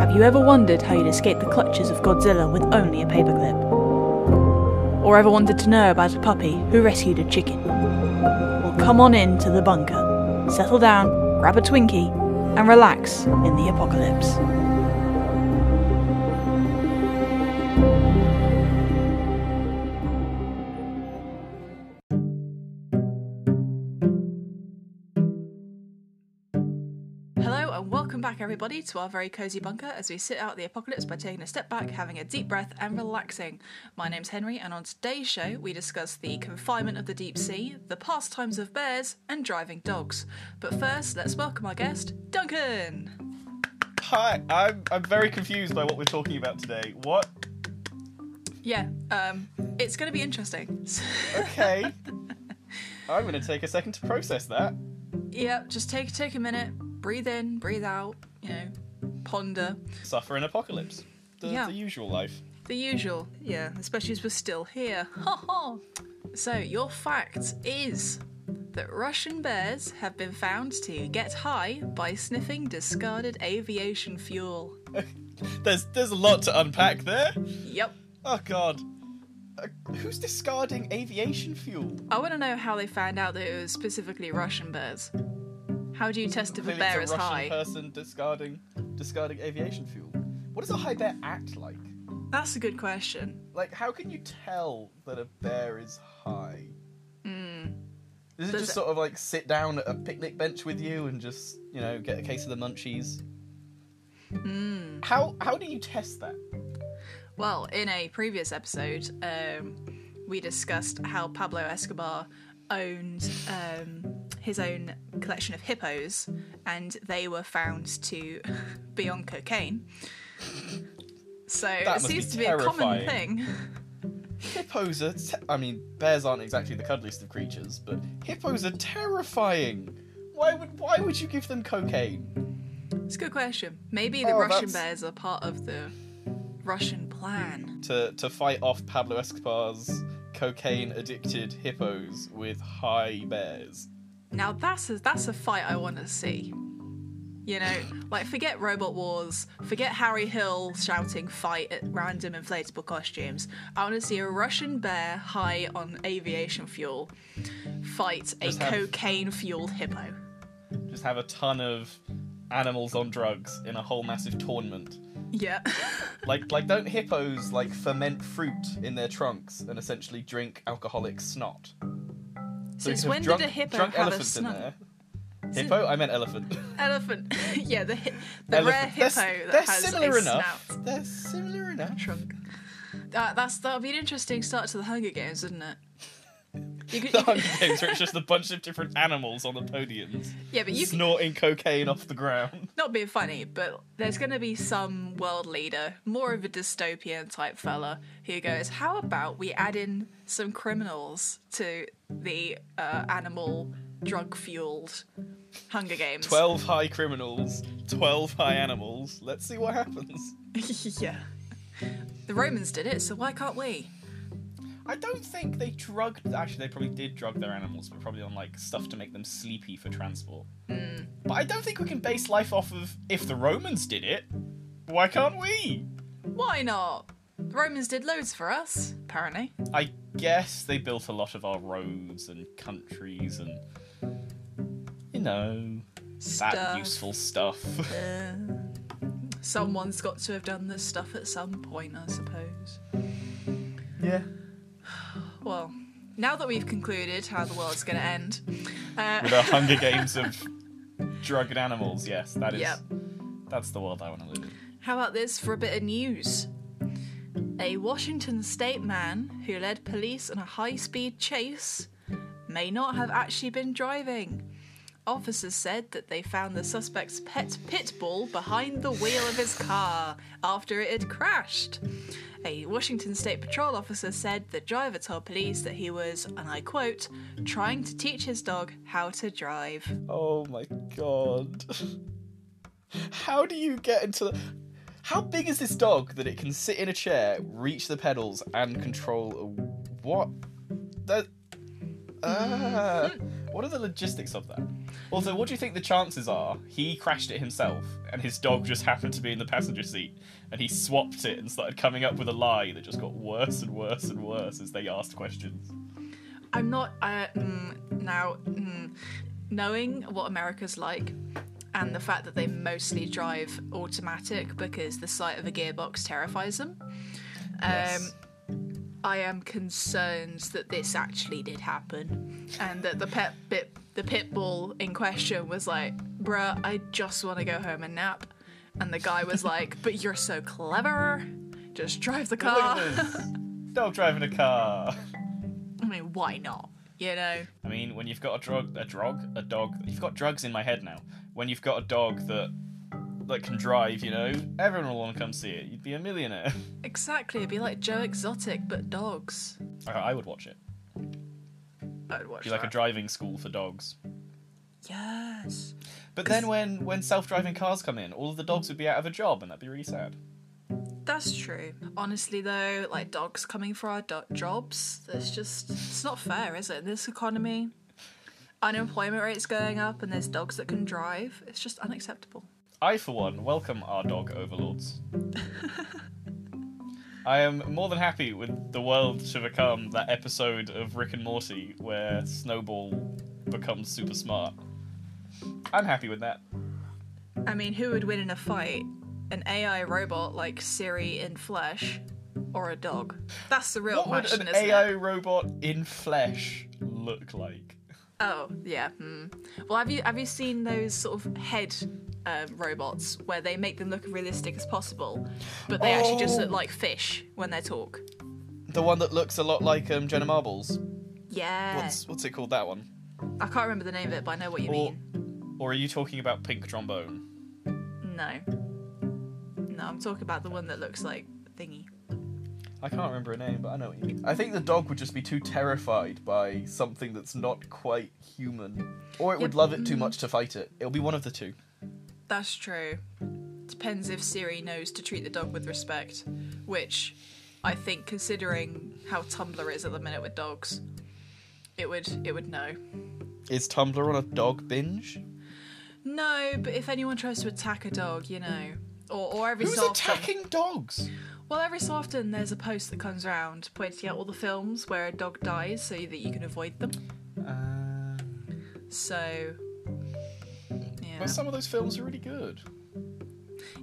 Have you ever wondered how you'd escape the clutches of Godzilla with only a paperclip? Or ever wanted to know about a puppy who rescued a chicken? Well, come on in to the bunker, settle down, grab a Twinkie, and relax in the apocalypse. Everybody, to our very cozy bunker as we sit out the apocalypse by taking a step back, having a deep breath, and relaxing. My name's Henry, and on today's show, we discuss the confinement of the deep sea, the pastimes of bears, and driving dogs. But first, let's welcome our guest, Duncan. Hi, I'm I'm very confused by what we're talking about today. What? Yeah, um, it's going to be interesting. Okay. I'm gonna take a second to process that. yeah, just take take a minute, breathe in, breathe out. You know, ponder. Suffer an apocalypse. The, Yeah. the usual life. The usual, yeah, especially as we're still here. Ha ha! So, your fact is that Russian bears have been found to get high by sniffing discarded aviation fuel. There's there's a lot to unpack there. Yep. Oh god. Uh, who's discarding aviation fuel? I want to know how they found out that it was specifically Russian bears. How do you test if a bear it's is Russian high? person discarding discarding aviation fuel. What does a high bear act like? That's a good question. Like, how can you tell that a bear is high? Does it Does just it- sort of like sit down at a picnic bench with you and just, you know, get a case of the munchies? How how do you test that? Well, in a previous episode, um, we discussed how Pablo Escobar owned um, his own collection of hippos, and they were found to be on cocaine. So it seems to be a common thing. Hippos are. Te- I mean, bears aren't exactly the cuddliest of creatures, but hippos are terrifying. Why would why would you give them cocaine? It's a good question. Maybe the Oh, Russian that's- bears are part of the Russian plan. to to fight off Pablo Escobar's cocaine addicted hippos with high bears. Now that's a, that's a fight I want to see. You know, like forget Robot Wars, forget Harry Hill shouting fight at random inflatable costumes. I want to see a Russian bear high on aviation fuel fight a Just have- cocaine fueled hippo. Just have a ton of animals on drugs in a whole massive tournament. Yeah. Like like don't hippos like ferment fruit in their trunks and essentially drink alcoholic snot? So Since when drunk, did a hippo drunk have a elephants in there? Hippo? I meant elephant. Elephant. yeah, the hi- the Elephant. rare hippo they're, that they're has similar a enough. snout They're similar enough. trunk. That, that's that'll be an interesting start to the Hunger Games, isn't it? You could, The could- Hunger Games where it's just a bunch of different animals on the podiums yeah, but you could, snorting cocaine off the ground. not being funny, but there's going to be some world leader, more of a dystopian type fella, who goes, "How about we add in some criminals to the uh, animal drug fueled Hunger Games?" Twelve high criminals, twelve high animals. Let's see what happens. yeah. The Romans did it, so why can't we? I don't think they drugged. Actually, they probably did drug their animals, but probably on like stuff to make them sleepy for transport. But I don't think we can base life off of if the Romans did it. Why can't we? Why not? The Romans did loads for us, apparently. I guess they built a lot of our roads and countries and you know that useful stuff. Uh, someone's got to have done this stuff at some point, I suppose. yeah. Well, now that we've concluded how the world's going to end, uh, With our Hunger Games of drugged animals, yes, that is. Yep. That's the world I want to live in. how about this for a bit of news? A Washington state man who led police in a high speed chase may not have actually been driving. Officers said that they found the suspect's pet pit bull behind the wheel of his car after it had crashed. A Washington State Patrol officer said the driver told police that he was, and I quote, trying to teach his dog how to drive. Oh my god. How do you get into the. How big is this dog that it can sit in a chair, reach the pedals, and control a. What? That. Ah. What are the logistics of that? Also, what do you think the chances are he crashed it himself and his dog just happened to be in the passenger seat and he swapped it and started coming up with a lie that just got worse and worse and worse as they asked questions? I'm not. Uh, mm, now, mm, knowing what America's like, and the fact that they mostly drive automatic because the sight of a gearbox terrifies them. Yes. I am concerned that this actually did happen, and that the pet bit, the pit bull in question was like, "Bruh, I just want to go home and nap," and the guy was like, "But you're so clever, just drive the car." Dog driving a car. I mean, why not? You know? I mean, when you've got a drug, a drug, a dog, you've got drugs in my head now. When you've got a dog that that can drive, you know, everyone will want to come see it. You'd be a millionaire. Exactly, it'd be like Joe Exotic, but dogs. I, I would watch it. I'd watch it. Be like a driving school for dogs. yes. But then when when self-driving cars come in, all of the dogs would be out of a job, and that'd be really sad. That's true. Honestly, though, like dogs coming for our do- jobs, that's just it's not fair, is it? In this economy, unemployment rate's going up, and there's dogs that can drive. It's just unacceptable. I, for one, welcome our dog overlords. I am more than happy with the world to become that episode of Rick and Morty where Snowball becomes super smart. I'm happy with that. I mean, who would win in a fight? An AI robot like Siri in flesh, or a dog? That's the real question. What would an AI it? robot in flesh look like? Oh, yeah. Hmm. Well, have you have you seen those sort of head um, robots where they make them look realistic as possible, but they actually just look Oh. like fish when they talk? The one that looks a lot like um, Jenna Marbles. Yeah. What's what's it called? That one. I can't remember the name of it, but I know what you Or, mean. or are you talking about Pink Trombone? No. No, I'm talking about the one that looks like thingy. I can't remember a name, but I know what you mean. I think the dog would just be too terrified by something that's not quite human. Or it would Yep. love it too much to fight it. It'll be one of the two. That's true. Depends if Siri knows to treat the dog with respect, which I think, considering how Tumblr is at the minute with dogs, it would it would know. Is Tumblr on a dog binge? No, but if anyone tries to attack a dog, you know, or or every Who's so often, attacking dogs? well, every so often there's a post that comes around pointing out all the films where a dog dies so that you can avoid them. Um, So, well, some of those films are really good.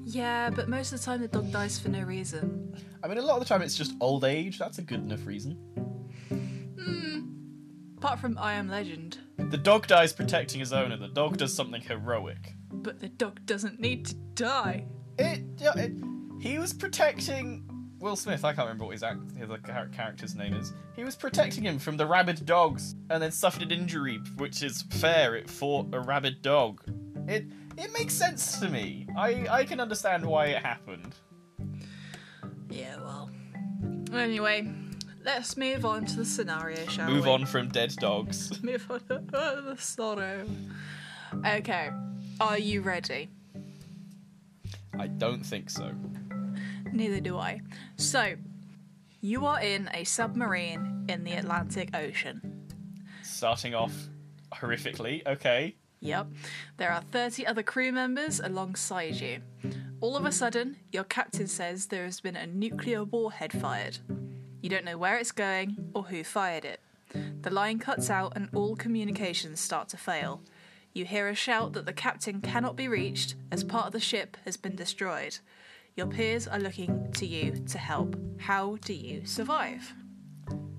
yeah, but most of the time the dog dies for no reason. I mean, a lot of the time it's just old age. That's a good enough reason. Hmm. Apart from I Am Legend, The dog dies protecting his owner. The dog does something heroic. but the dog doesn't need to die. It, yeah, it he was protecting Will Smith. I can't remember what his, act, his character's name is. He was protecting him from the rabid dogs, and then suffered an injury, which is fair. It fought a rabid dog. It it makes sense to me. I I can understand why it happened. Yeah, well. Anyway, let's move on to the scenario, shall we? Move on from dead dogs. Move on to the sorrow. Okay, are you ready? I don't think so. Neither do I. So, you are in a submarine in the Atlantic Ocean. Starting off horrifically. Okay. Yep. There are 30 other crew members alongside you. All of a sudden, your captain says there has been a nuclear warhead fired. You don't know where it's going or who fired it. The line cuts out and all communications start to fail. You hear a shout that the captain cannot be reached as part of the ship has been destroyed. Your peers are looking to you to help. How do you survive?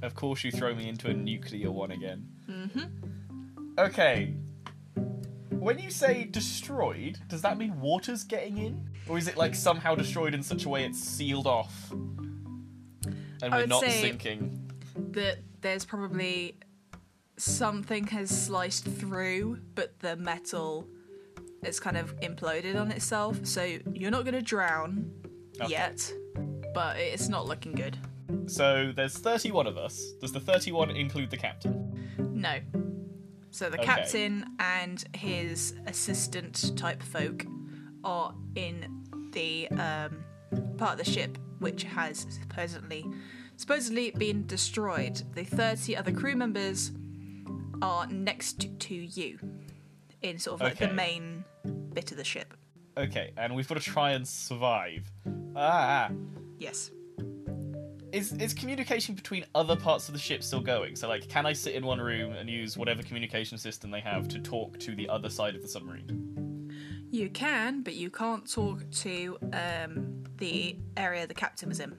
Of course, you throw me into a nuclear one again. Mm-hmm. Okay. When you say destroyed, does that mean water's getting in? Or is it like somehow destroyed in such a way it's sealed off? And I we're would not say- sinking. that there's probably something has sliced through, but the metal it's kind of imploded on itself. So you're not going to drown Okay. yet, but it's not looking good. So there's 31 of us. Does the 31 include the captain? No. So the Okay. captain and his assistant type folk are in the um, part of the ship which has supposedly supposedly been destroyed. The 30 other crew members are next to you, in sort of like Okay. the main bit of the ship. Okay, and we've got to try and survive. Ah, Yes. Is is communication between other parts of the ship still going? So like, can I sit in one room and use whatever communication system they have to talk to the other side of the submarine? You can, but you can't talk to um, the area the captain was in.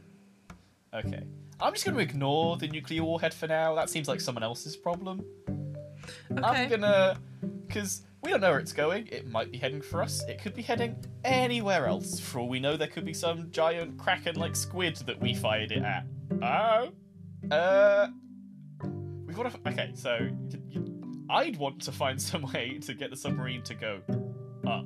Okay, I'm just going to ignore the nuclear warhead for now. That seems like someone else's problem. Okay. I'm gonna, because we don't know where it's going. It might be heading for us. It could be heading anywhere else. For all we know, there could be some giant kraken-like squid that we fired it at. Oh, uh, we've got to. Okay, so I'd want to find some way to get the submarine to go up.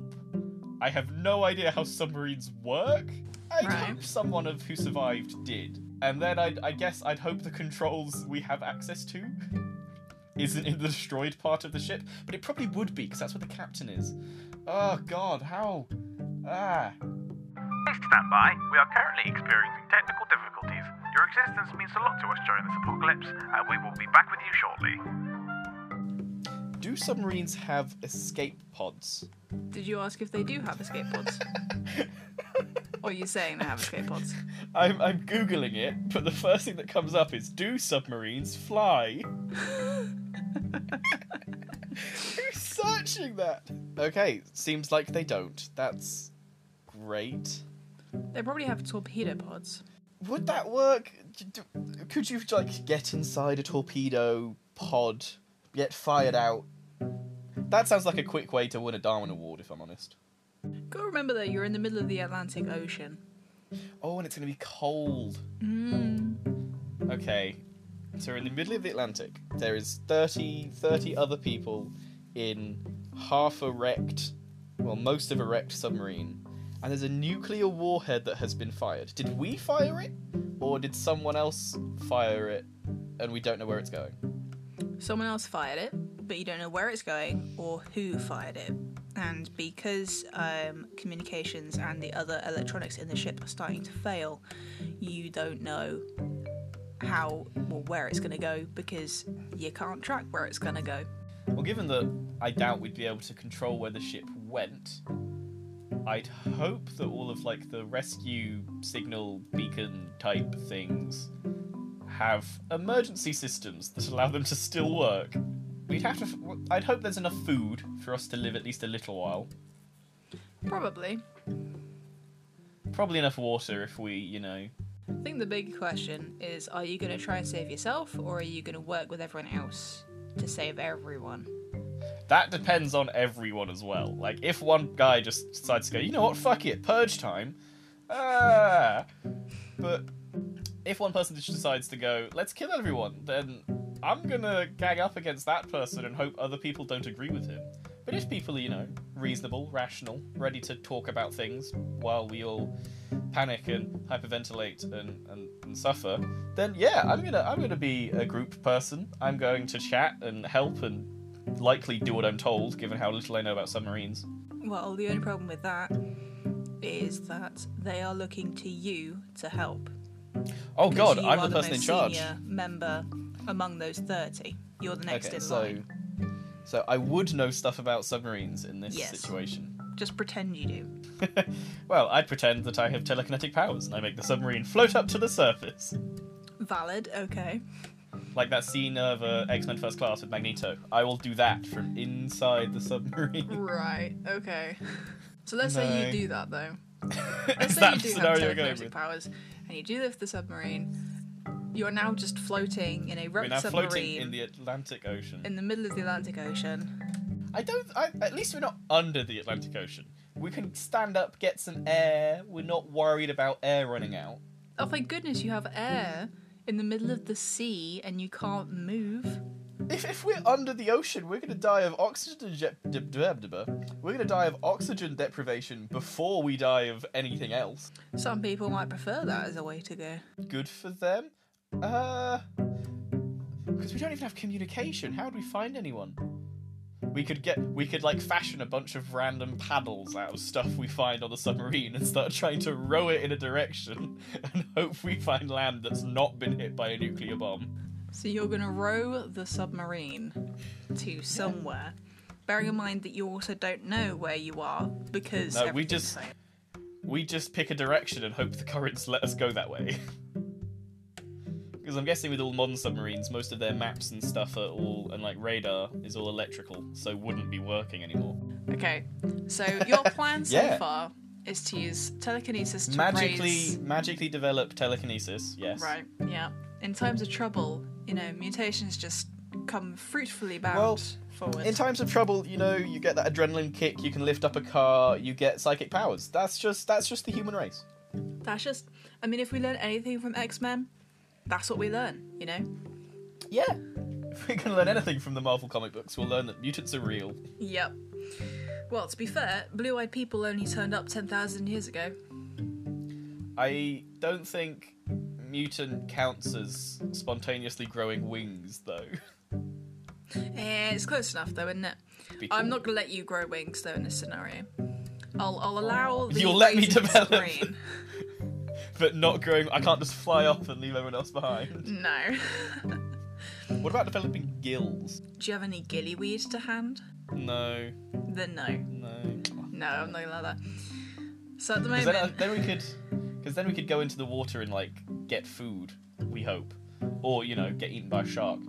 I have no idea how submarines work. I Right. hope someone of who survived did, and then I'd, I guess I'd hope the controls we have access to isn't in the destroyed part of the ship, but it probably would be because that's where the captain is. Oh God, how? Ah, Please stand by. We are currently experiencing technical difficulties. Your existence means a lot to us during this apocalypse, and we will be back with you shortly. do submarines have escape pods? Did you ask if they do have escape pods? or are you saying they have escape pods? I'm I'm googling it, but the first thing that comes up is do submarines fly? Who's searching that? Okay, seems like they don't. That's great. They probably have torpedo pods. Would that work? Could you like get inside a torpedo pod, get fired out? That sounds like a quick way to win a Darwin Award, if I'm honest. Gotta remember that you're in the middle of the Atlantic Ocean. Oh, and it's gonna be cold. Mm. Okay, so we're in the middle of the Atlantic. There is 30, 30 other people in half a wrecked, well, most of a wrecked submarine. And there's a nuclear warhead that has been fired. Did we fire it? Or did someone else fire it and we don't know where it's going? Someone else fired it, but you don't know where it's going or who fired it. And because um, communications and the other electronics in the ship are starting to fail, you don't know how or where it's going to go because you can't track where it's going to go. Well, given that I doubt we'd be able to control where the ship went, I'd hope that all of like the rescue signal beacon type things have emergency systems that allow them to still work. We'd have to. f- I'd hope there's enough food for us to live at least a little while. Probably. Probably enough water if we, you know. I think the big question is are you going to try and save yourself or are you going to work with everyone else to save everyone? That depends on everyone as well. Like, if one guy just decides to go, you know what, fuck it, purge time. Ah. But if one person just decides to go, let's kill everyone, then I'm gonna gang up against that person and hope other people don't agree with him. But if people are, you know, reasonable, rational, ready to talk about things while we all panic and hyperventilate and, and, and suffer, then yeah, I'm gonna I'm gonna be a group person. I'm going to chat and help and likely do what I'm told, given how little I know about submarines. Well, the only problem with that is that they are looking to you to help. Oh god, I'm are the person in charge. member among those 30. You're the next Okay, in so line. so I would know stuff about submarines in this Yes. situation. Just pretend you do. well, I'd pretend that I have telekinetic powers and I make the submarine float up to the surface. Valid, okay. Like that scene of uh, X Men First Class with Magneto. I will do that from inside the submarine. Right, okay. So let's No. say you do that though. Let's say you do have scenario you're going telekinetic powers and you do lift the submarine. You're now just floating in a We're now submarine floating in the Atlantic Ocean. in the middle of the Atlantic Ocean. I don't. I, at least we're not under the Atlantic Ocean. We can stand up, get some air. We're not worried about air running out. Oh, my goodness you have air in the middle of the sea and you can't move. If, if we're under the ocean, we're going to die of oxygen. Je- de- de- de- de- we're going to die of oxygen deprivation before we die of anything else. Some people might prefer that as a way to go. Good for them. Uh, because we don't even have communication. How do we find anyone? We could get, we could like fashion a bunch of random paddles out of stuff we find on the submarine and start trying to row it in a direction and hope we find land that's not been hit by a nuclear bomb. So you're gonna row the submarine to somewhere. Bearing in mind that you also don't know where you are because No, we everything's just- safe. We just pick a direction and hope the currents let us go that way. Because I'm guessing with all modern submarines, most of their maps and stuff are all, and like radar is all electrical, so wouldn't be working anymore. Okay, so your plan so Yeah. far is to use telekinesis to magically, raise... magically develop telekinesis. Yes. Right, yeah. In times of trouble, you know, mutations just come fruitfully bound Well, forward. In times of trouble, you know, you get that adrenaline kick. You can lift up a car. You get psychic powers. That's just that's just the human race. That's just, I mean, if we learn anything from X Men, that's what we learn, you know? Yeah. If we can learn anything from the Marvel comic books, we'll learn that mutants are real. Yep. Well, to be fair, blue eyed people only turned up 10,000 years ago. I don't think mutant counts as spontaneously growing wings, though. Eh, it's close enough, though, isn't it? Be I'm not going to let you grow wings, though, in this scenario. I'll, I'll allow the You'll let me develop. But not growing. I can't just fly off and leave everyone else behind. No. What about developing gills? Do you have any gillyweed to hand? No, Then no. no. No, I'm not allow that. So at the moment, then, then we could, because then we could go into the water and like get food. We hope, or you know, get eaten by a shark.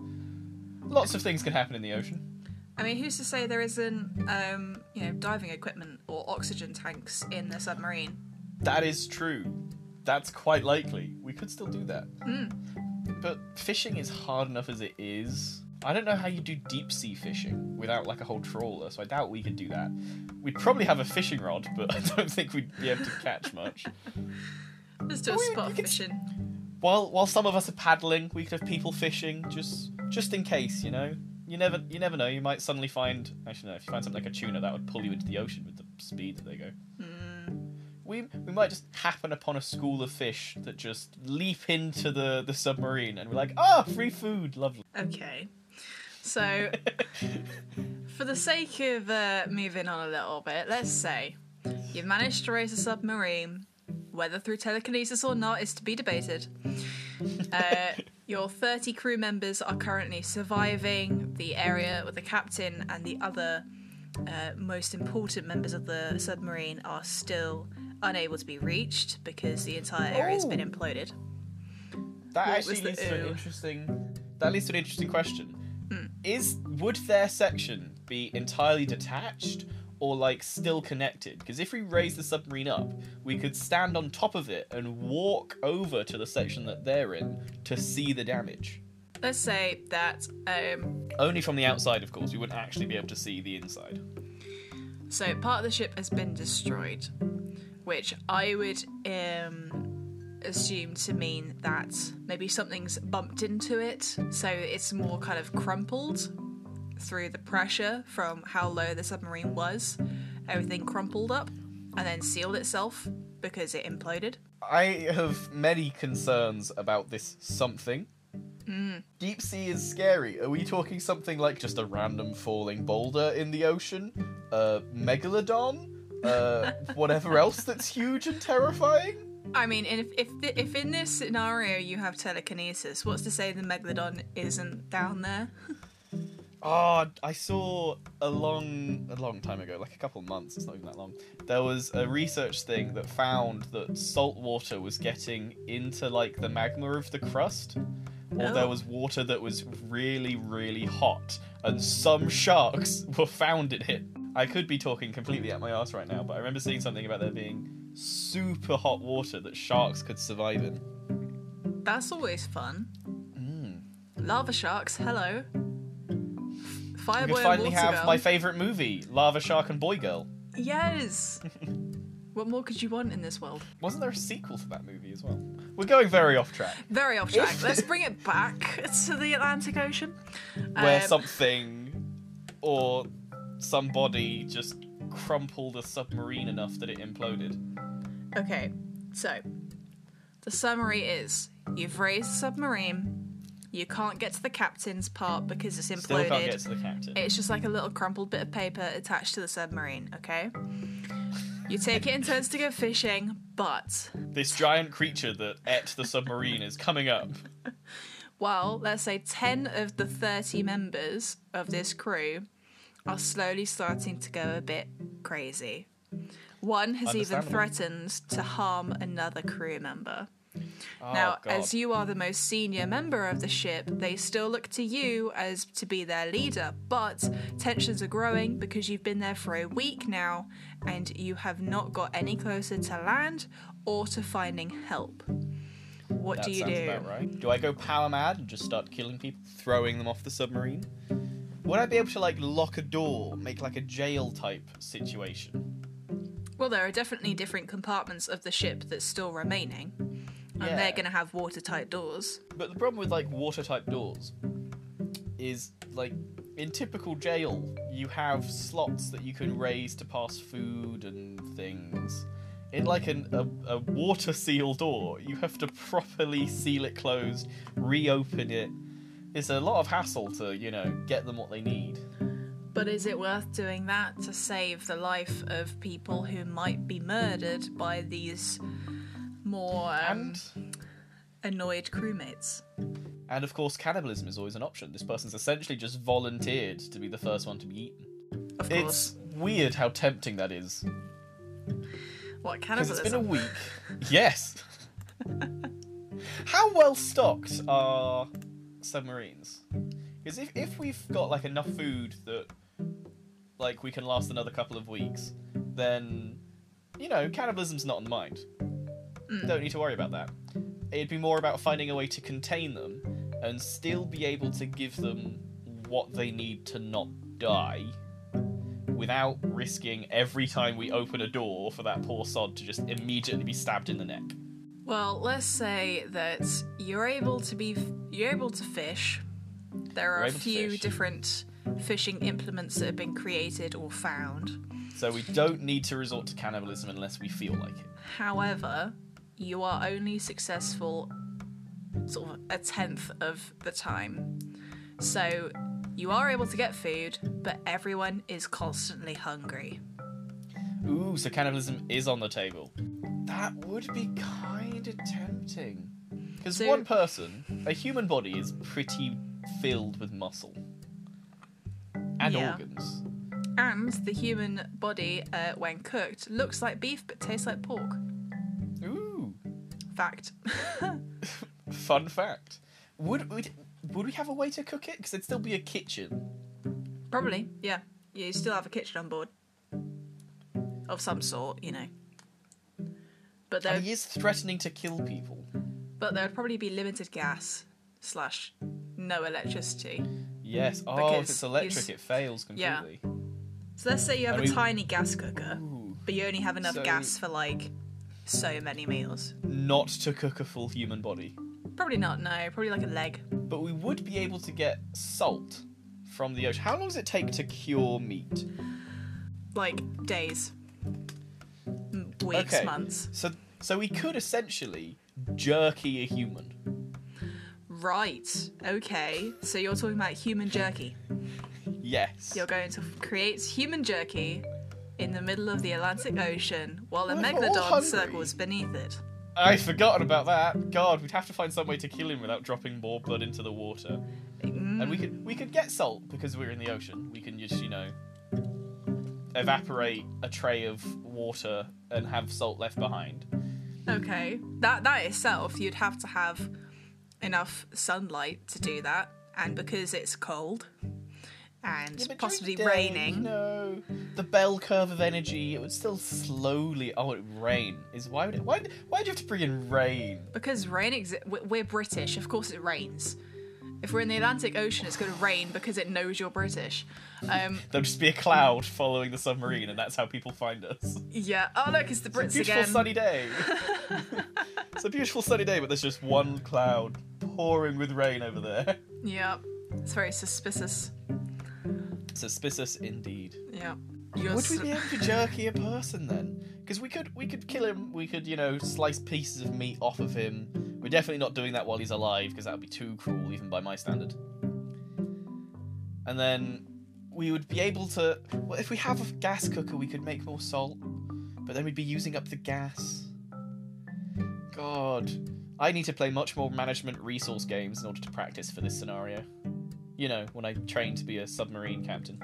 Lots of things can happen in the ocean. I mean, who's to say there isn't, um, you know, diving equipment or oxygen tanks in the submarine? That is true. That's quite likely. We could still do that. Hmm. But fishing is hard enough as it is. I don't know how you do deep sea fishing without like a whole trawler, so I doubt we could do that. We'd probably have a fishing rod, but I don't think we'd be able to catch much. Let's do a we- spot we could fishing. While while some of us are paddling, we could have people fishing, just just in case, you know. You never you never know. You might suddenly find actually no, if you find something like a tuna, that would pull you into the ocean with the speed that they go. We we might just happen upon a school of fish that just leap into the the submarine, and we're like, ah, free food, lovely. Okay. So, for the sake of uh, moving on a little bit, let's say you've managed to raise a submarine, whether through telekinesis or not is to be debated. Uh, your 30 crew members are currently surviving the area with the captain and the other uh, most important members of the submarine are still unable to be reached because the entire area has been Oh. imploded. That What actually the leads to an ooh? interesting. That leads to an interesting question. Hmm. Is would their section be entirely detached or like still connected? Because if we raise the submarine up, we could stand on top of it and walk over to the section that they're in to see the damage. Let's say that um, Only from the outside, of course. We wouldn't actually be able to see the inside. So part of the ship has been destroyed, which I would um, assume to mean that maybe something's bumped into it, so it's more kind of crumpled through the pressure from how low the submarine was. Everything crumpled up and then sealed itself because it imploded. I have many concerns about this something. Hmm. Deep sea is scary. Are we talking something like just a random falling boulder in the ocean? Uh, megalodon? Uh, whatever else that's huge and terrifying? I mean, if if if in this scenario you have telekinesis, what's to say the megalodon isn't down there? Oh, I saw a long, a long time ago, like a couple months. It's not even that long. There was a research thing that found that salt water was getting into like the magma of the crust, or there was water that was really, really hot, and some sharks were found in it. I could be talking completely out my ass right now, but I remember seeing something about there being super hot water that sharks could survive in. That's always fun. Mm. Lava sharks, hello. Fireboy We could and finally Water have Girl. my favourite movie, Lava Shark and Boy Girl. Yes. what more could you want in this world? Wasn't there a sequel to that movie as well? We're going very off track. Very off track. Let's bring it back to the Atlantic Ocean. Where Um, something or somebody just crumpled a submarine enough that it imploded. Okay, so the summary is: you've raised a submarine. You can't get to the captain's part because it's imploded. Still can't get to the captain. It's just like a little crumpled bit of paper attached to the submarine, okay? You take it in turns to go fishing, but This giant creature that ate the submarine is coming up. Well, let's say 10 of the 30 members of this crew are slowly starting to go a bit crazy. One has even threatened to harm another crew member. Oh, now, God. as you are the most senior member of the ship, they still look to you as to be their leader, but tensions are growing because you've been there for a week now and you have not got any closer to land or to finding help. What that do you do? about right. Do I go power mad and just start killing people, throwing them off the submarine? Would I be able to like lock a door, make like a jail type situation? Well, there are definitely different compartments of the ship that's still remaining, and Yeah. they're going to have watertight doors. But the problem with like watertight doors is like in typical jail, you have slots that you can raise to pass food and things. In like an, a, a water seal door, you have to properly seal it closed, reopen it. It's a lot of hassle to, you know, get them what they need. But is it worth doing that to save the life of people who might be murdered by these more um, annoyed crewmates? And of course cannibalism is always an option. This person's essentially just volunteered to be the first one to be eaten. Of course. It's weird how tempting that is. What Because it's been a week. yes. How well stocked are submarines? Because if, if we've got like enough food that like we can last another couple of weeks, then you know cannibalism's not on the mind. Hmm. Don't need to worry about that. It'd be more about finding a way to contain them and still be able to give them what they need to not die without risking every time we open a door for that poor sod to just immediately be stabbed in the neck. Well, let's say that you're able to be you're able to fish. There are a few different fishing implements that have been created or found. So we don't need to resort to cannibalism unless we feel like it. However, you are only successful sort of a tenth of the time. So you are able to get food, but everyone is constantly hungry. Ooh, so cannibalism is on the table. That would be kind of tempting. Because So- one person, a human body is pretty filled with muscle and Yeah. organs. And the human body, uh, when cooked, looks like beef but tastes like pork. Ooh, Fact. fun mm-hmm. fact. Would we would we have a way to cook it? Because it'd still be a kitchen. Probably, yeah. You still have a kitchen on board. Of some sort, you know. But there, And he is threatening to kill people. but there would probably be limited gas slash no electricity. Yes. Oh, Because if it's electric, it fails completely. yeah. So let's say you have I a mean- tiny gas cooker, Ooh. but you only have enough So- gas for like so many meals. Not to cook a full human body. Probably not, no. Probably like a leg. But we would be able to get salt from the ocean. How long does it take to cure meat? Like days. M- Weeks, Okay. months. So so we could essentially jerky a human. Right. Okay. So you're talking about human jerky. Yes. You're going to create human jerky in the middle of the Atlantic Ocean while a Well, we're all megalodon hungry- circles beneath it. I'd forgotten about that. God, we'd have to find some way to kill him without dropping more blood into the water. Mm, And we could we could get salt because we're in the ocean. We can just, you know, evaporate a tray of water and have salt left behind. Okay. That that itself, you'd have to have enough sunlight to do that, and because it's cold and Yeah, possibly day, raining. No, the bell curve of energy. It would still slowly. Oh, it would rain. Is why would it? Why? Why do you have to bring in rain? Because rain exi- we- we're British, of course it rains. If we're in the Atlantic Ocean, it's going to rain because it knows you're British. Um, There'll just be a cloud following the submarine, and that's how people find us. yeah. Oh look, it's the Brits Beautiful again. sunny day. it's a beautiful sunny day, but there's just one cloud pouring with rain over there. Yeah. It's very suspicious. Suspicious indeed. Yeah. You're Would we s- be able to jerky a person then? Because we could, we could kill him. We could, you know, slice pieces of meat off of him. We're definitely not doing that while he's alive, because that would be too cruel, even by my standard. And then we would be able to. Well, if we have a gas cooker, we could make more salt, but then we'd be using up the gas. God, I need to play much more management resource games in order to practice for this scenario. You know, when I train to be a submarine captain.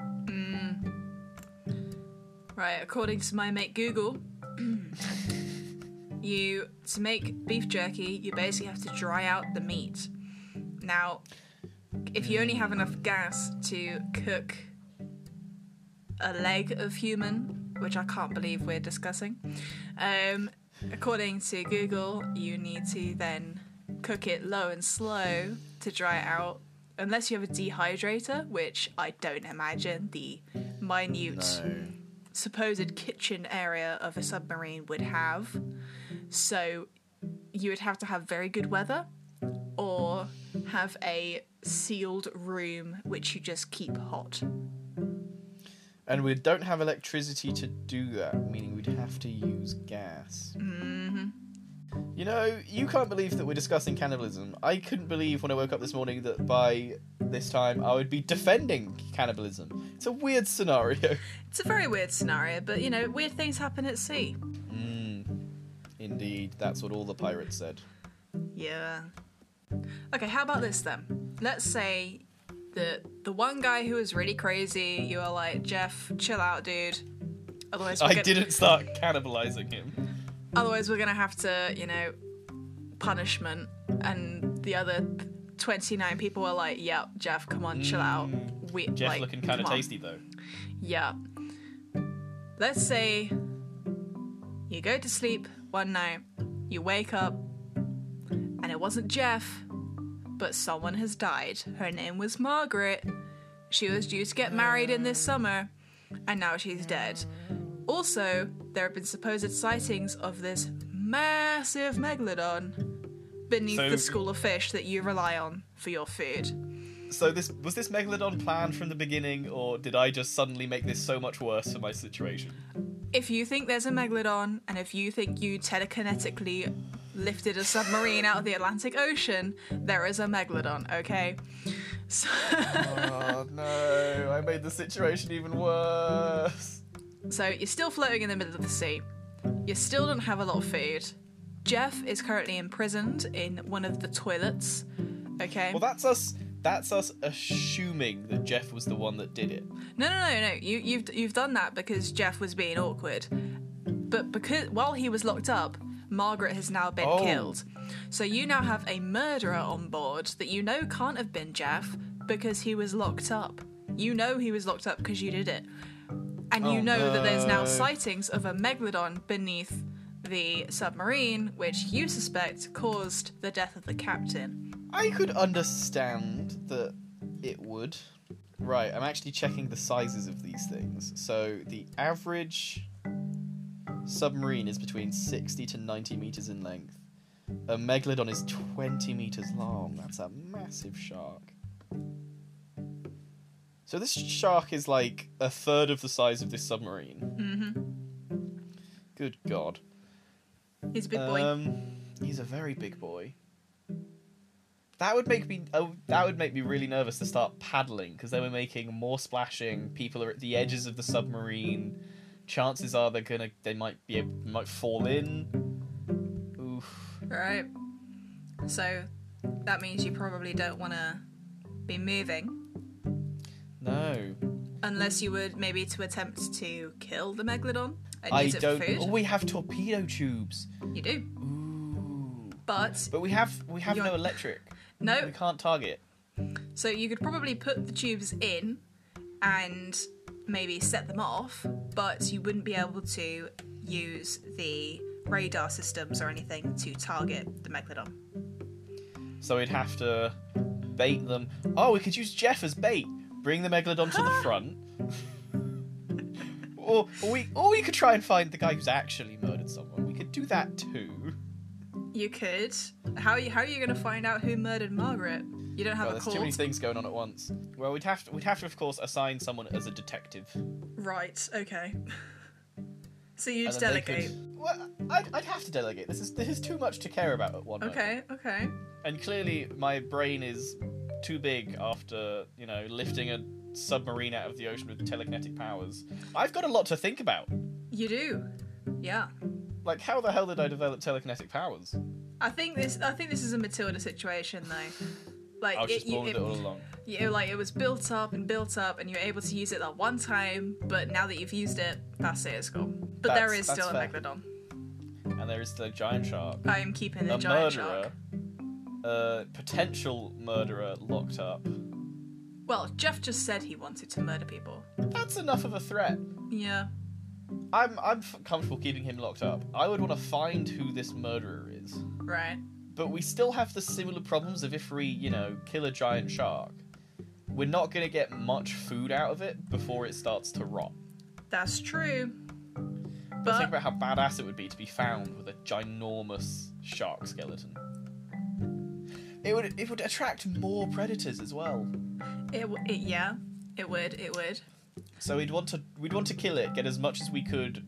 Right, according to my mate Google, you to make beef jerky, you basically have to dry out the meat. Now, if you only have enough gas to cook a leg of human, which I can't believe we're discussing, um, according to Google, you need to then cook it low and slow to dry it out. Unless you have a dehydrator, which I don't imagine the minute supposed kitchen area of a submarine would have. So you would have to have very good weather or have a sealed room which you just keep hot. And we don't have electricity to do that, meaning we'd have to use gas. hmm You know, you can't believe that we're discussing cannibalism. I couldn't believe when I woke up this morning that by this time I would be defending cannibalism. It's a weird scenario. It's a very weird scenario, but you know, weird things happen at sea. Mm, indeed, that's what all the pirates said. Yeah. Okay, how about this then? Let's say that the one guy who was really crazy, you are like, Jeff, chill out, dude. Otherwise, I gonna- didn't start cannibalizing him. Otherwise, we're gonna have to, you know, punishment. And the other 29 people were like, "Yeah, Jeff, come on, chill out." Mm. We Jeff like, looking kind of come on." tasty though. Yeah. Let's say you go to sleep one night, you wake up, and it wasn't Jeff, but someone has died. Her name was Margaret. She was due to get married in this summer, and now she's dead. Also, there have been supposed sightings of this massive megalodon beneath So- the school of fish that you rely on for your food. So this was this megalodon planned from the beginning, or did I just suddenly make this so much worse for my situation? if you think there's a megalodon and if you think you telekinetically lifted a submarine out of the Atlantic Ocean, there is a megalodon, okay? So, oh no, I made the situation even worse. So you're still floating in the middle of the sea. You still don't have a lot of food. Jeff is currently imprisoned in one of the toilets, okay? Well, that's us. That's us assuming that Jeff was the one that did it. No, no, no, no. You, you've you've done that because Jeff was being awkward. But because while he was locked up, Margaret has now been Oh. killed. So you now have a murderer on board that you know can't have been Jeff because he was locked up. You know he was locked up because you did it. And you Oh, know that there's now sightings of a megalodon beneath the submarine, which you suspect caused the death of the captain. I could understand that it would. Right, I'm actually checking the sizes of these things. So the average submarine is between 60 to 90 meters in length. A megalodon is 20 meters long. That's a massive shark. So this shark is like a third of the size of this submarine. hmm Good god. He's a big boy. Um, he's a very big boy. That would make me. Oh, that would make me really nervous to start paddling because then we're making more splashing. People are at the edges of the submarine. Chances are they're gonna. They might be. able- Might fall in. Oof. Right. So that means you probably don't want to be moving No. unless you would maybe to attempt to kill the megalodon and I use it don't. for food. Oh, we have torpedo tubes. You do, Ooh. but But we have. We have You're- no electric. no. We can't target. So you could probably put the tubes in and maybe set them off, but you wouldn't be able to use the radar systems or anything to target the megalodon. So we'd have to bait them. Oh, we could use Jeff as bait. Bring the megalodon to the front. or, or we or we could try and find the guy who's actually murdered someone. We could do that too. You could. How are you, how are you going to find out who murdered Margaret? You don't have Well, a there's too many things going on at once. Well, we'd have to we'd have to of course assign someone as a detective. Right, okay. so you just delegate. could- Well, I'd, I'd have to delegate. This is this is too much to care about at one. moment. Okay, okay. And clearly, my brain is too big after you know lifting a submarine out of the ocean with telekinetic powers. I've got a lot to think about. You do. Yeah. Like, how the hell did I develop telekinetic powers? I think this. I think this is a Matilda situation though. Like I was it, just you, born with it, it all along. know, like it was built up and built up, and you're able to use it that one time. But now that you've used it, that's it. It's gone. But there That's- is that's still a fair. megalodon. And there is the giant shark. I am keeping the a giant murderer. shark. A potential murderer locked up. Well, Jeff just said he wanted to murder people. That's enough of a threat. Yeah. I'm I'm f- comfortable keeping him locked up. I would want to find who this murderer is. Right. But we still have the similar problems of if we, you know, kill a giant shark, we're not going to get much food out of it before it starts to rot. That's true. But But think about how badass it would be to be found with a ginormous shark skeleton. It would it would attract more predators as well. it, w- it yeah, it would. It would. So we'd want to we'd want to kill it, get as much as we could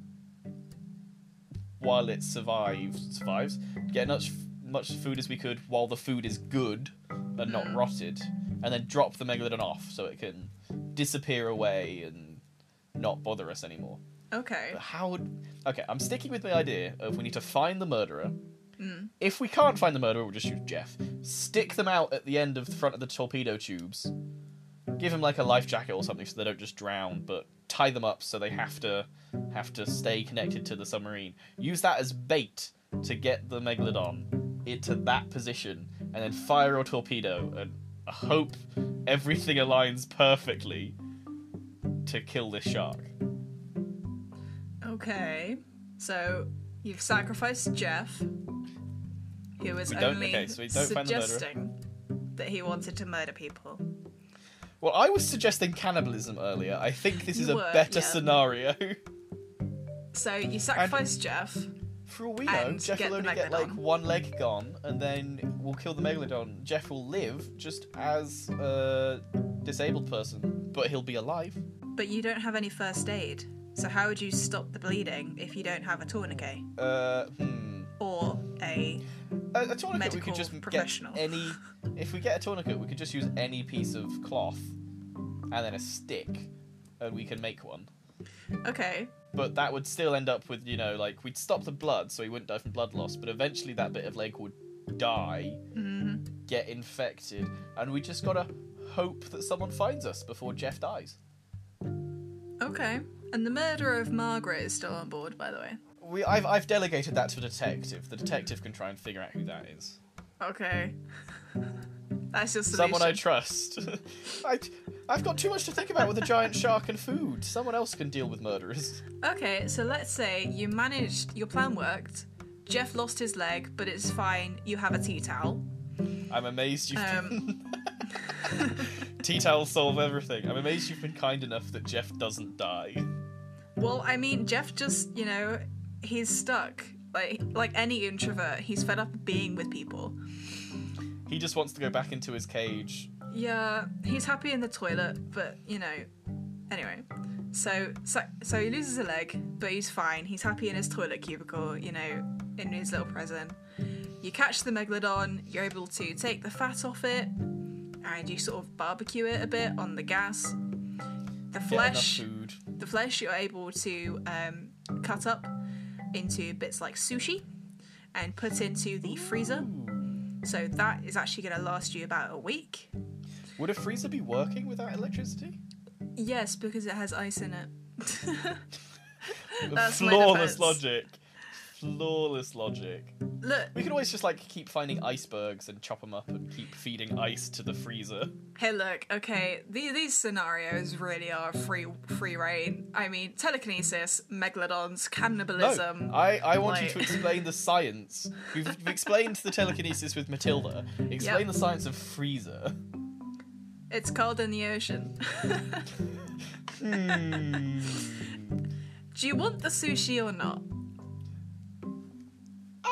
while it survives survives. Get as much much food as we could while the food is good and not mm. rotted, and then drop the megalodon off so it can disappear away and not bother us anymore. Okay. But how would okay? I'm sticking with my idea of we need to find the murderer. Mm. If we can't find the murderer, we'll just use Jeff. Stick them out at the end of the front of the torpedo tubes. Give them like a life jacket or something so they don't just drown, but tie them up so they have to have to stay connected to the submarine. Use that as bait to get the megalodon into that position, and then fire a torpedo and hope everything aligns perfectly to kill this shark. Okay. So you've sacrificed Jeff, who was only okay, so we don't find the murderer. suggesting that he wanted to murder people. Well, I was suggesting cannibalism earlier. I think this is You a were, better yeah. scenario. So you sacrifice Jeff. For all we know, And Jeff will only get like one leg gone, and then we'll kill the megalodon. Jeff will live just as a disabled person, but he'll be alive. But you don't have any first aid. So how would you stop the bleeding if you don't have a tourniquet Uh, hmm. or a A, a tourniquet we Medical could just professional. get any. If we get a tourniquet, we could just use any piece of cloth, and then a stick, and we can make one. okay? But that would still end up with, you know, like we'd stop the blood so he wouldn't die from blood loss, but eventually that bit of leg would die, hmm get infected, and we just gotta hope that someone finds us before Jeff dies. Okay. And the murderer of Margaret is still on board, by the way. We, I've, I've delegated that to a detective. The detective can try and figure out who that is. Okay. That's your solution. Someone I trust. I, I've got too much to think about with a giant shark and food. Someone else can deal with murderers. Okay, so let's say you managed, your plan worked. Jeff lost his leg, but it's fine. You have a tea towel. I'm amazed you've Um, Tea towels solve everything. I'm amazed you've been kind enough that Jeff doesn't die. Well, I mean, Jeff just, you know, he's stuck. Like, like any introvert, he's fed up being with people. He just wants to go back into his cage. Yeah, he's happy in the toilet, but you know. Anyway, so so so he loses a leg, but he's fine. He's happy in his toilet cubicle, you know, in his little prison. You catch the megalodon. You're able to take the fat off it, and you sort of barbecue it a bit on the gas. The flesh, food. the flesh, you're able to um, cut up into bits like sushi, and put into the freezer. So that is actually going to last you about a week. Would a freezer be working without electricity? Yes, because it has ice in it. That's Flawless logic. Flawless logic. Look, We could always just like keep finding icebergs and chop them up and keep feeding ice to the freezer. hey, look. Okay, the, these scenarios really are free, free reign. I mean, telekinesis, megalodons, cannibalism. No. I, I want you to explain the science. We've, we've explained the telekinesis with Matilda. Explain Yep. the science of freezer. It's cold in the ocean. Hmm. Do you want the sushi or not?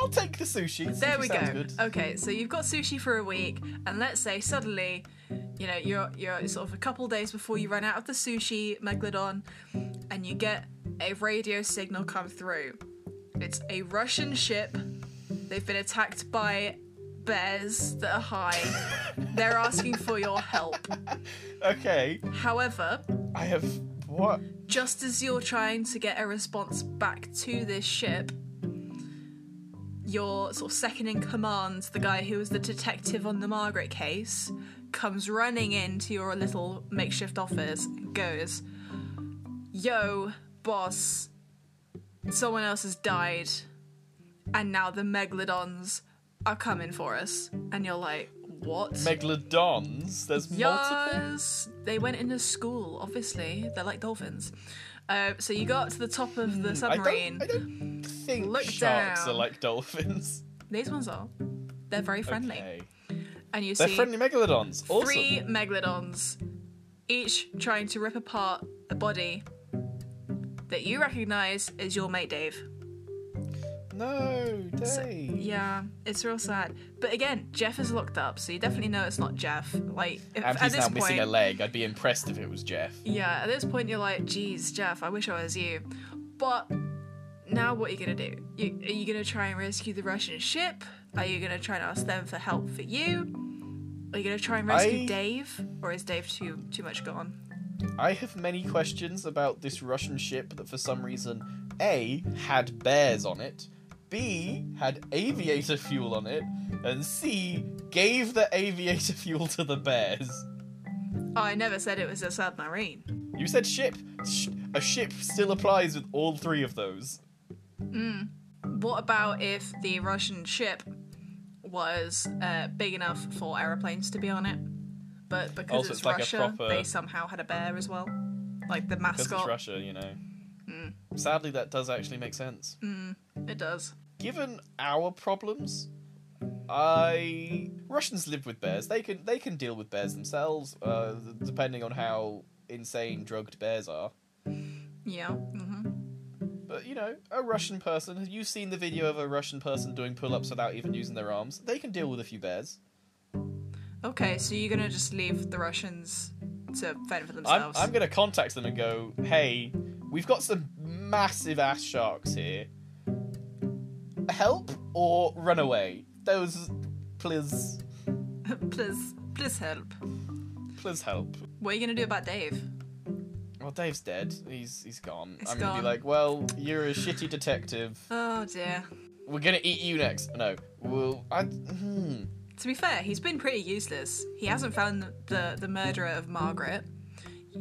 I'll take the sushi. There Sushi we go. Good. Okay, so you've got sushi for a week, and let's say suddenly, you know, you're you're sort of a couple days before you run out of the sushi megalodon, and you get a radio signal come through. It's a Russian ship. They've been attacked by bears that are high. They're asking for your help. Okay, However, I have what? just as you're trying to get a response back to this ship, your sort of second in command, the guy who was the detective on the Margaret case, comes running into your little makeshift office and goes, Yo, boss, someone else has died, and now the Megalodons are coming for us. And you're like, What? Megalodons? There's multiple? Yes, they went into school. Obviously, they're like dolphins. Uh, so you got to the top of the I submarine. don't, I don't think Look sharks down. are like dolphins. These ones are. They're very friendly, Okay. and you They're see friendly megalodons. Awesome. three megalodons, each trying to rip apart a body that you recognise as your mate Dave. No, Dave. Yeah, it's real sad. But again, Jeff is locked up, so you definitely know it's not Jeff. Like if, And at he's this now point, missing a leg. I'd be impressed if it was Jeff. Yeah, at this point you're like, geez, Jeff, I wish I was you. But now what are you gonna do? You, are you gonna try and rescue the Russian ship? Are you gonna try and ask them for help for you? Are you gonna try and rescue I- Dave, or is Dave too too much gone? I have many questions about this Russian ship that for some reason A had bears on it, B had aviator fuel on it, and C gave the aviator fuel to the bears. Oh, I never said it was a submarine. You said ship. Sh- a ship still applies with all three of those. What about if the Russian ship was uh, big enough for aeroplanes to be on it, but because Also, it's, it's like a Russia, proper- they somehow had a bear as well, like the mascot. Because it's Russia, you know. Hmm. Sadly, that does actually make sense. It does. Given our problems, I Russians live with bears. They can they can deal with bears themselves, uh, depending on how insane drugged bears are. Yeah. hmm But you know, a Russian person. Have you seen the video of a Russian person doing pull-ups without even using their arms? They can deal with a few bears. Okay, so you're gonna just leave the Russians to fend for I'm, themselves. I'm gonna contact them and go, hey, we've got some massive ass sharks here. Help or run away? Those, please, please, please help. please help. What are you gonna do about Dave? Well, Dave's dead. He's he's gone. He's I'm gonna gone. be like, well, you're a shitty detective. Oh dear. We're gonna eat you next. No, well, I. Hmm. To be fair, he's been pretty useless. He hasn't found the the, the murderer of Margaret.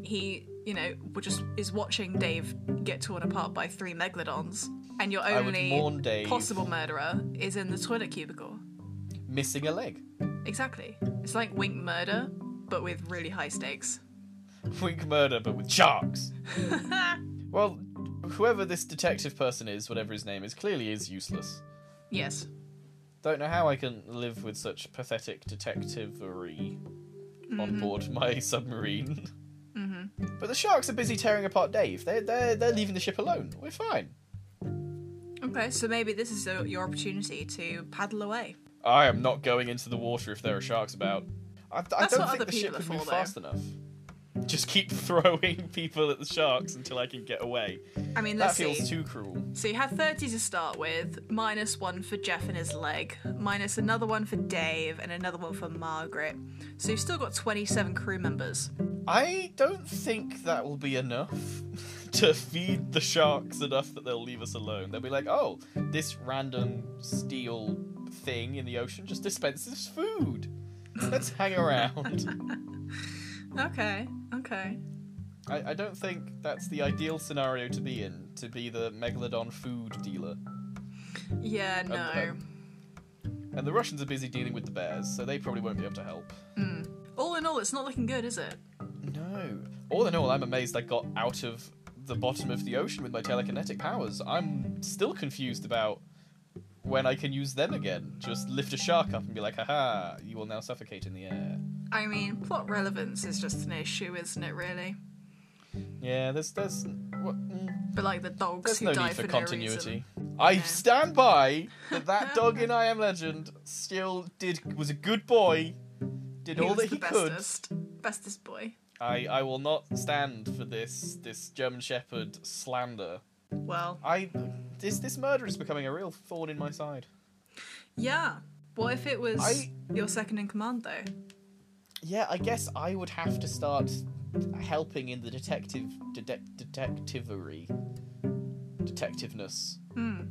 He, you know, just is watching Dave get torn apart by three megalodons, and your only possible murderer is in the toilet cubicle. Missing a leg. Exactly. It's like Wink murder, but with really high stakes. Wink murder, but with sharks. well, whoever this detective person is, whatever his name is, clearly is useless. Yes. Don't know how I can live with such pathetic detectivery on board my submarine. Mm-hmm. But the sharks are busy tearing apart Dave. They're, they're, they're leaving the ship alone. We're fine. Okay, so maybe this is uh your opportunity to paddle away. I am not going into the water if there are sharks about. I, I That's don't what think other the ship people are can for, move though. fast enough. Just keep throwing people at the sharks until I can get away. I mean, That let's feels too cruel. So you have 30 to start with, minus one for Jeff and his leg, minus another one for Dave, and another one for Margaret. So you've still got 27 crew members. I don't think that will be enough to feed the sharks enough that they'll leave us alone. They'll be like, oh, this random steel thing in the ocean just dispenses food. Let's hang around. Okay, okay. I, I don't think that's the ideal scenario to be in, to be the Megalodon food dealer. Yeah, no. um, And the Russians are busy dealing with the bears, so they probably won't be able to help. All in all, it's not looking good, is it? No. All in all, I'm amazed I got out of the bottom of the ocean with my telekinetic powers. I'm still confused about when I can use them again. Just lift a shark up and be like, haha, you will now suffocate in the air. I mean, plot relevance is just an issue, isn't it, really? Yeah, there's there's what, mm, But like the dogs there's who no die need for for continuity. no reason. I Yeah. stand by that that dog in I Am Legend still did was a good boy, did He all that the he could. bestest, bestest boy. I I will not stand for this this German Shepherd slander. Well, I this this murder is becoming a real thorn in my side. yeah. What if it was I- your second in command, though? Yeah, I guess I would have to start helping in the detective detec detectivery detectiveness. Hmm.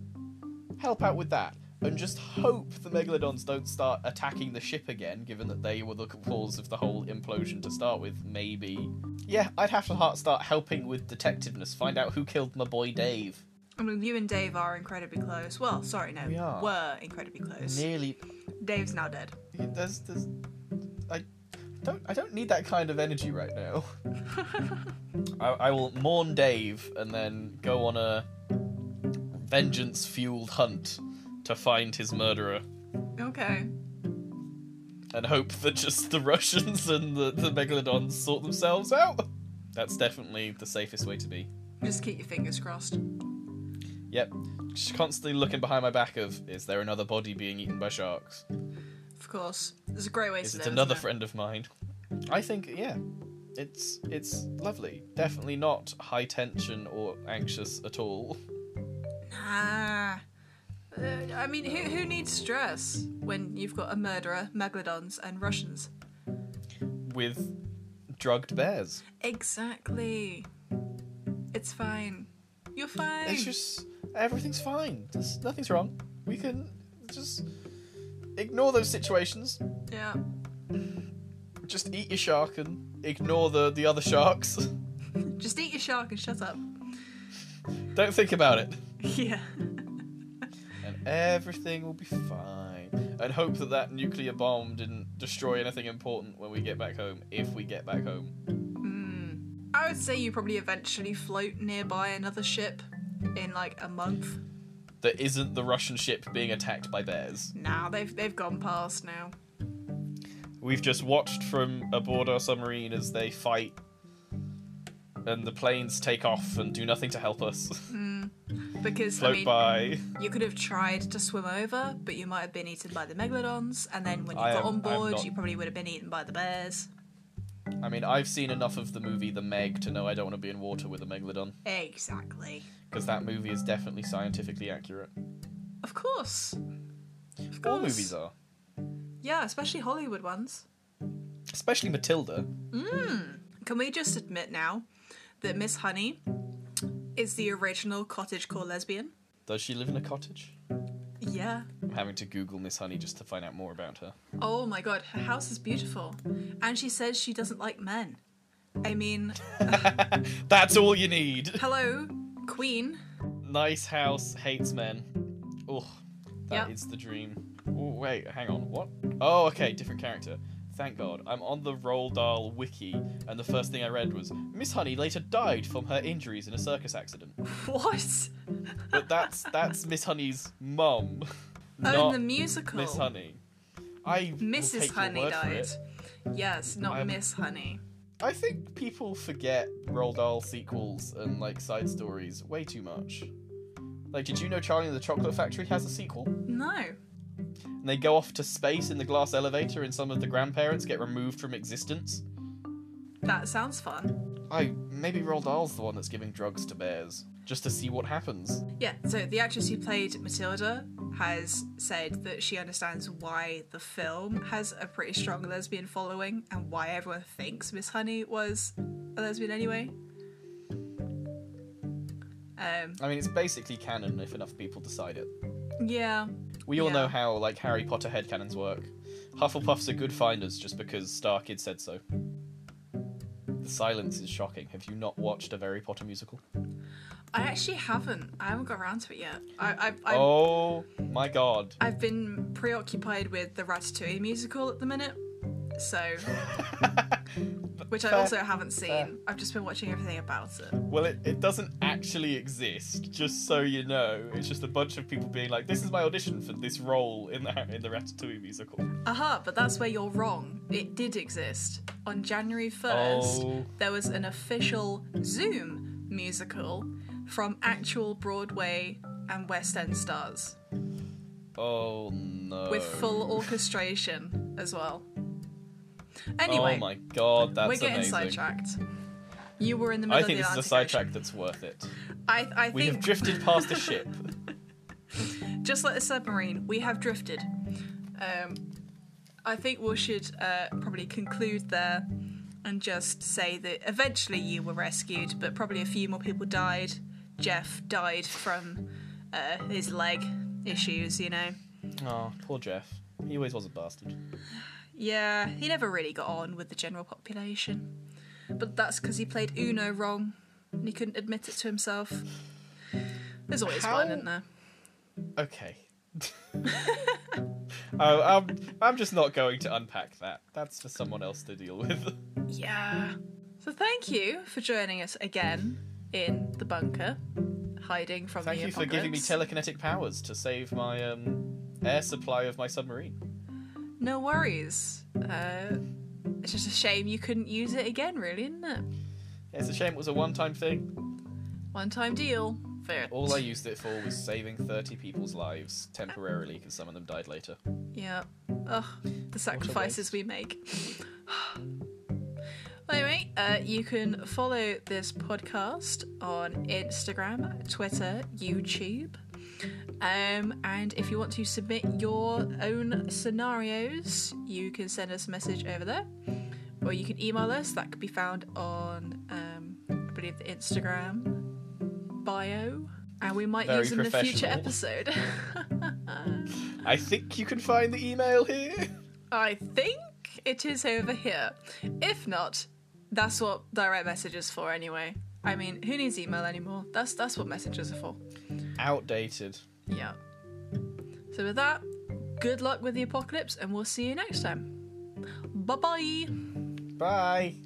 Help out with that. And just hope the megalodons don't start attacking the ship again, given that they were the cause of the whole implosion to start with. Maybe. Yeah, I'd have to start helping with detectiveness, find out who killed my boy Dave. I mean, you and Dave are incredibly close. Well, sorry, no, We are. were incredibly close. Nearly. Dave's now dead. There's, there's. I don't. I don't need that kind of energy right now. I, I will mourn Dave and then go on a vengeance-fueled hunt to find his murderer. Okay. and hope that just the Russians and the, the Megalodons sort themselves out. That's definitely the safest way to be. Just keep your fingers crossed. Yep. Just constantly looking behind my back of is there another body being eaten by sharks? Of course. There's a great way Is to it live, another it? friend of mine? I think yeah. It's it's lovely. Definitely not high tension or anxious at all. Nah. Uh, I mean, who, who needs stress when you've got a murderer, megalodons, and Russians? With drugged bears. Exactly. It's fine. You're fine. It's just everything's fine. There's, nothing's wrong. We can just ignore those situations. Yeah. Just eat your shark and ignore the, the other sharks. Just eat your shark and shut up. Don't think about it. Yeah. Everything will be fine. And hope that that nuclear bomb didn't destroy anything important when we get back home, if we get back home. Hmm. I would say you probably eventually float nearby another ship in like a month. That isn't the Russian ship being attacked by bears. Nah, they've they've gone past now. We've just watched from aboard our submarine as they fight. And the planes take off and do nothing to help us. Hmm. Because Float I mean, by. you could have tried to swim over, but you might have been eaten by the megalodons, and then when you I got am- on I'm board, not- you probably would have been eaten by the bears. I mean, I've seen enough of the movie The Meg to know I don't want to be in water with a megalodon. Exactly. Because that movie is definitely scientifically accurate. Of course. Of course. All movies are. Yeah, especially Hollywood ones. Especially Matilda. Mmm. Can we just admit now that Miss Honey is the original cottagecore lesbian? Does she live in a cottage? Yeah. I'm having to Google Miss Honey just to find out more about her. Oh my god, her house is beautiful. And she says she doesn't like men. I mean, That's all you need. hello, Queen. Nice house, hates men. Oh, that is Yep. the dream. Oh, wait, hang on. What? Oh, okay, different character. Thank God. I'm on the Roald Dahl wiki, and the first thing I read was Miss Honey later died from her injuries in a circus accident. What? But that's that's Miss Honey's mum, Oh, not in the musical. Miss Honey. I Mrs. Honey died. Yes, not I'm- Miss Honey. I think people forget Roald Dahl sequels and like side stories way too much. Like, did you know Charlie and the Chocolate Factory has a sequel? No. And they go off to space in the glass elevator, and some of the grandparents get removed from existence. That sounds fun. I maybe Roald Dahl's the one that's giving drugs to bears just to see what happens. Yeah, so the actress who played Matilda has said that she understands why the film has a pretty strong lesbian following and why everyone thinks Miss Honey was a lesbian anyway. Um, I mean, it's basically canon if enough people decide it. yeah, We all Yeah. know how like Harry Potter headcanons work. Hufflepuffs are good finders just because Star Kid said so. The silence is shocking. Have you not watched a Harry Potter musical? I actually haven't. I haven't got around to it yet. I, I, I, Oh my god. I've been preoccupied with the Ratatouille musical at the minute, so which I also haven't seen. Fair. I've just been watching everything about it. Well, it, it doesn't actually exist, just so you know. It's just a bunch of people being like, this is my audition for this role in the, in the Ratatouille musical. Aha, but that's where you're wrong. It did exist. On January 1st, Oh. there was an official Zoom musical from actual Broadway and West End stars Oh no. with full orchestration as well. Anyway, Oh my god, that's we're getting amazing. sidetracked. You were in the middle I of think the this is a sidetrack that's worth it. I, I We have drifted past a ship. just like the submarine, we have drifted. Um, I think we should uh, probably conclude there and just say that eventually you were rescued, but probably a few more people died. Jeff died from uh, his leg issues, you know. Oh, poor Jeff. He always was a bastard. Yeah, he never really got on with the general population. But that's because he played Uno wrong and he couldn't admit it to himself. There's always How- one, isn't there? Okay. oh, I'm, I'm just not going to unpack that. That's for someone else to deal with. Yeah. So thank you for joining us again in the bunker, hiding from Thank the you for giving me telekinetic powers to save my um, air supply of my submarine. No worries. Uh, it's just a shame you couldn't use it again, really, isn't it? It's a shame it was a one-time thing. One time deal. Fair. All I used it for was saving 30 people's lives temporarily because some of them died later. Yeah. Ugh, the sacrifices we make. anyway, uh, you can follow this podcast on Instagram, Twitter, YouTube. Um, and if you want to submit your own scenarios, you can send us a message over there. Or you can email us. That could be found on, um, I believe, the Instagram bio. And we might Very use them in a future episode. I think you can find the email here. I think it is over here. If not, that's what direct message is for anyway. I mean, who needs email anymore? That's that's what messages are for. Outdated. Yeah. So with that, good luck with the apocalypse and we'll see you next time. Bye-bye. Bye.